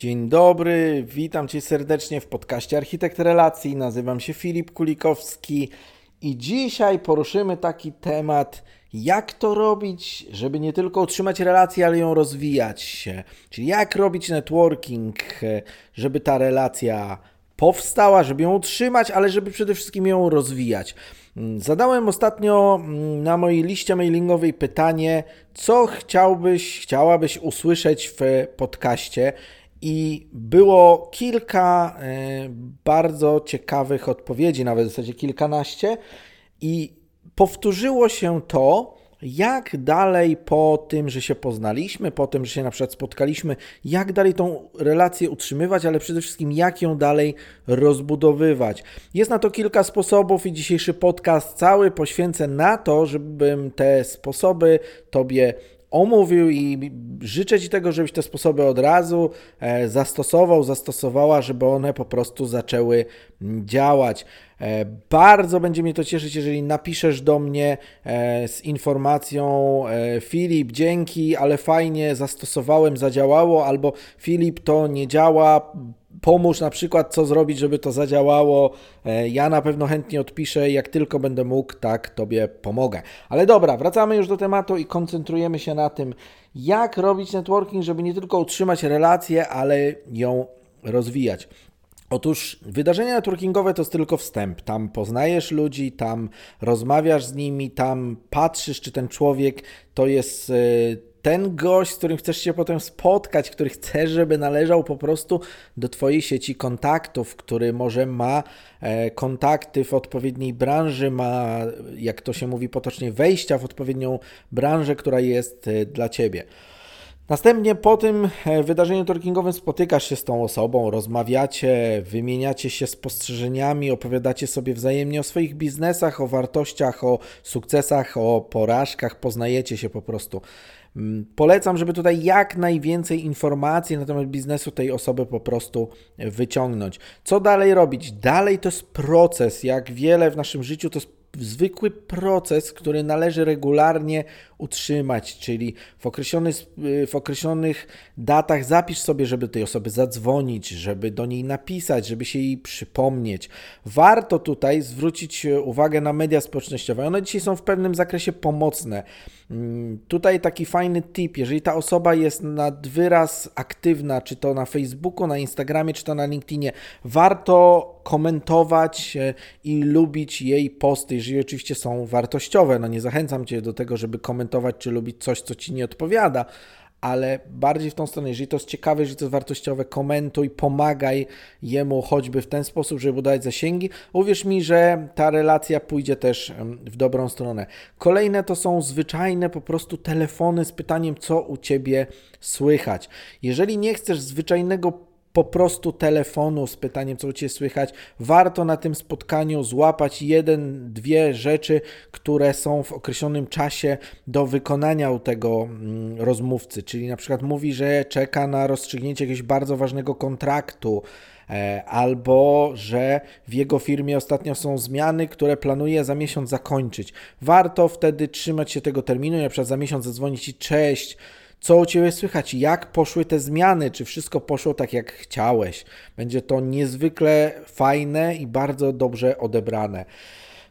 Dzień dobry, witam Cię serdecznie w podcaście Architekt Relacji. Nazywam się Filip Kulikowski i dzisiaj poruszymy taki temat, jak to robić, żeby nie tylko utrzymać relację, ale ją rozwijać. Czyli jak robić networking, żeby ta relacja powstała, żeby ją utrzymać, ale żeby przede wszystkim ją rozwijać. Zadałem ostatnio mm, na mojej liście mailingowej pytanie, co chciałbyś, chciałabyś usłyszeć w podcaście. I było kilka e, bardzo ciekawych odpowiedzi, nawet w zasadzie kilkanaście, i powtórzyło się to, jak dalej po tym, że się poznaliśmy, po tym, że się na przykład spotkaliśmy, jak dalej tą relację utrzymywać, ale przede wszystkim jak ją dalej rozbudowywać. Jest na to kilka sposobów i dzisiejszy podcast cały poświęcę na to, żebym te sposoby Tobie omówił i życzę Ci tego, żebyś te sposoby od razu e, zastosował, zastosowała, żeby one po prostu zaczęły działać. E, bardzo będzie mnie to cieszyć, jeżeli napiszesz do mnie e, z informacją Filip, dzięki, ale fajnie zastosowałem, zadziałało, albo Filip, to nie działa, pomóż na przykład, co zrobić, żeby to zadziałało. E, ja na pewno chętnie odpiszę, jak tylko będę mógł, tak Tobie pomogę. Ale dobra, wracamy już do tematu i koncentrujemy się na tym, jak robić networking, żeby nie tylko utrzymać relację, ale ją rozwijać. Otóż wydarzenia networkingowe to jest tylko wstęp. Tam poznajesz ludzi, tam rozmawiasz z nimi, tam patrzysz, czy ten człowiek to jest e, ten gość, z którym chcesz się potem spotkać, który chcesz, żeby należał po prostu do Twojej sieci kontaktów, który może ma e, kontakty w odpowiedniej branży, ma, jak to się mówi potocznie, wejścia w odpowiednią branżę, która jest e, dla Ciebie. Następnie po tym e, wydarzeniu talkingowym spotykasz się z tą osobą, rozmawiacie, wymieniacie się spostrzeżeniami, opowiadacie sobie wzajemnie o swoich biznesach, o wartościach, o sukcesach, o porażkach, poznajecie się po prostu. Mm, polecam, żeby tutaj jak najwięcej informacji na temat biznesu tej osoby po prostu wyciągnąć. Co dalej robić? Dalej to jest proces. Jak wiele w naszym życiu, to jest zwykły proces, który należy regularnie utrzymać, czyli w, określony, w określonych datach zapisz sobie, żeby tej osoby zadzwonić, żeby do niej napisać, żeby się jej przypomnieć. Warto tutaj zwrócić uwagę na media społecznościowe. One dzisiaj są w pewnym zakresie pomocne. Tutaj taki fajny tip, jeżeli ta osoba jest nad wyraz aktywna, czy to na Facebooku, na Instagramie, czy to na LinkedInie, warto komentować e, i lubić jej posty, jeżeli oczywiście są wartościowe. No nie zachęcam Cię do tego, żeby komentować czy lubić coś, co Ci nie odpowiada, ale bardziej w tą stronę, jeżeli to jest ciekawe, jeżeli to jest wartościowe, komentuj, pomagaj jemu choćby w ten sposób, żeby budować zasięgi. Uwierz mi, że ta relacja pójdzie też w dobrą stronę. Kolejne to są zwyczajne po prostu telefony z pytaniem, co u Ciebie słychać. Jeżeli nie chcesz zwyczajnego po prostu telefonu z pytaniem, co u Ciebie słychać. Warto na tym spotkaniu złapać jeden, dwie rzeczy, które są w określonym czasie do wykonania u tego mm, rozmówcy. Czyli na przykład mówi, że czeka na rozstrzygnięcie jakiegoś bardzo ważnego kontraktu, e, albo że w jego firmie ostatnio są zmiany, które planuje za miesiąc zakończyć. Warto wtedy trzymać się tego terminu, na przykład za miesiąc zadzwonić i cześć, co u Ciebie słychać? Jak poszły te zmiany? Czy wszystko poszło tak, jak chciałeś? Będzie to niezwykle fajne i bardzo dobrze odebrane.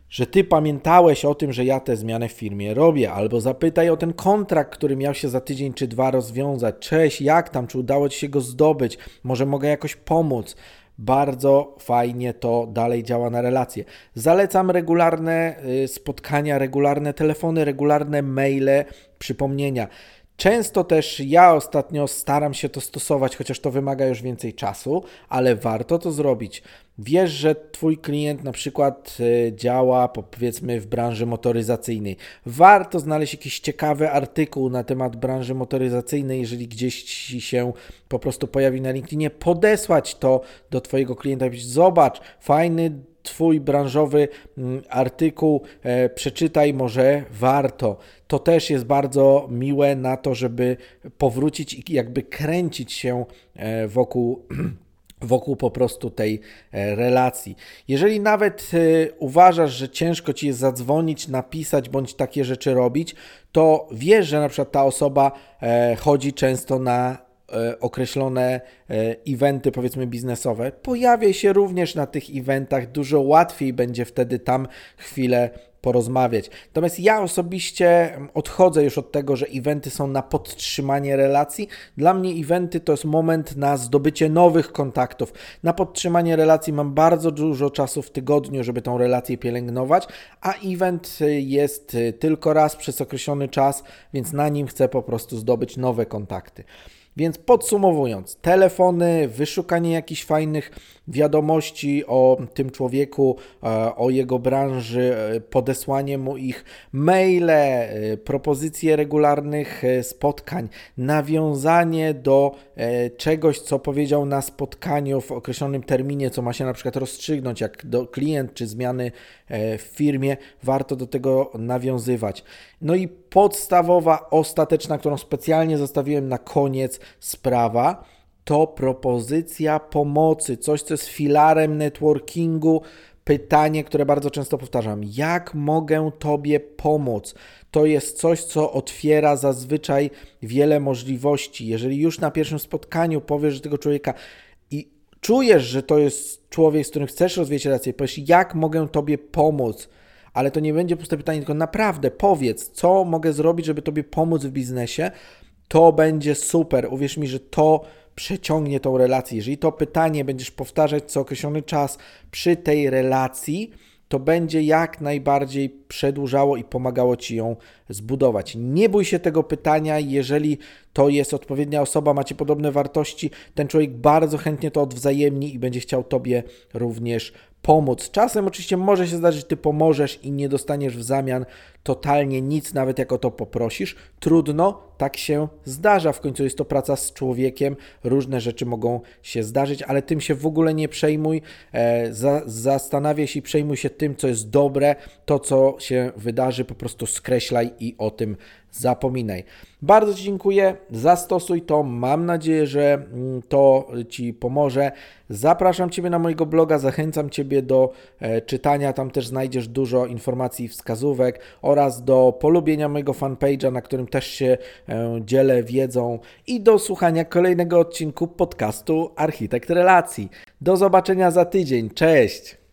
Że Ty pamiętałeś o tym, że ja te zmiany w firmie robię, albo zapytaj o ten kontrakt, który miał się za tydzień czy dwa rozwiązać. Cześć, jak tam? Czy udało Ci się go zdobyć? Może mogę jakoś pomóc? Bardzo fajnie to dalej działa na relacje. Zalecam regularne y, spotkania, regularne telefony, regularne maile, przypomnienia. Często też ja ostatnio staram się to stosować, chociaż to wymaga już więcej czasu, ale warto to zrobić. Wiesz, że Twój klient na przykład y, działa powiedzmy w branży motoryzacyjnej. Warto znaleźć jakiś ciekawy artykuł na temat branży motoryzacyjnej, jeżeli gdzieś Ci się po prostu pojawi na LinkedInie, podesłać to do Twojego klienta i zobacz, fajny Twój branżowy mm, artykuł, e, przeczytaj, może warto. To też jest bardzo miłe na to, żeby powrócić i jakby kręcić się e, wokół wokół po prostu tej e, relacji. Jeżeli nawet uważasz, że ciężko ci jest zadzwonić, napisać bądź takie rzeczy robić, to wiesz, że na przykład ta osoba chodzi często na określone e, eventy, powiedzmy biznesowe, pojawiaj się również na tych eventach, dużo łatwiej będzie wtedy tam chwilę porozmawiać. Natomiast ja osobiście odchodzę już od tego, że eventy są na podtrzymanie relacji. Dla mnie eventy to jest moment na zdobycie nowych kontaktów. Na podtrzymanie relacji mam bardzo dużo czasu w tygodniu, żeby tą relację pielęgnować, a event jest tylko raz przez określony czas, więc na nim chcę po prostu zdobyć nowe kontakty. Więc podsumowując, telefony, wyszukanie jakichś fajnych wiadomości o tym człowieku, e, o jego branży, e, podesłanie mu ich, maile, e, propozycje regularnych spotkań, nawiązanie do czegoś, co powiedział na spotkaniu w określonym terminie, co ma się na przykład rozstrzygnąć, jak do klient czy zmiany w firmie, warto do tego nawiązywać. No i podstawowa, ostateczna, którą specjalnie zostawiłem na koniec, sprawa to propozycja pomocy, coś, co jest filarem networkingu. Pytanie, które bardzo często powtarzam: jak mogę Tobie pomóc? To jest coś, co otwiera zazwyczaj wiele możliwości. Jeżeli już na pierwszym spotkaniu powiesz że tego człowieka czujesz, że to jest człowiek, z którym chcesz rozwijać relacje, powiesz, jak mogę Tobie pomóc? Ale to nie będzie puste pytanie, tylko naprawdę powiedz, co mogę zrobić, żeby Tobie pomóc w biznesie. To będzie super. Uwierz mi, że to przeciągnie tą relację. Jeżeli to pytanie będziesz powtarzać co określony czas przy tej relacji, to będzie jak najbardziej przedłużało i pomagało Ci ją zbudować. Nie bój się tego pytania, jeżeli to jest odpowiednia osoba, macie podobne wartości, ten człowiek bardzo chętnie to odwzajemni i będzie chciał Tobie również pomóc. Czasem oczywiście może się zdarzyć, Ty pomożesz i nie dostaniesz w zamian totalnie nic, nawet jak o to poprosisz. Trudno, tak się zdarza. W końcu jest to praca z człowiekiem, różne rzeczy mogą się zdarzyć, ale tym się w ogóle nie przejmuj. E, za, zastanawiaj się i przejmuj się tym, co jest dobre, to co się wydarzy, po prostu skreślaj i o tym zapominaj. Bardzo Ci dziękuję, zastosuj to, mam nadzieję, że mm, to Ci pomoże. Zapraszam Ciebie na mojego bloga, zachęcam Ciebie do e, czytania, tam też znajdziesz dużo informacji i wskazówek oraz do polubienia mojego fanpage'a, na którym też się e, dzielę wiedzą i do słuchania kolejnego odcinku podcastu Architekt Relacji. Do zobaczenia za tydzień, cześć!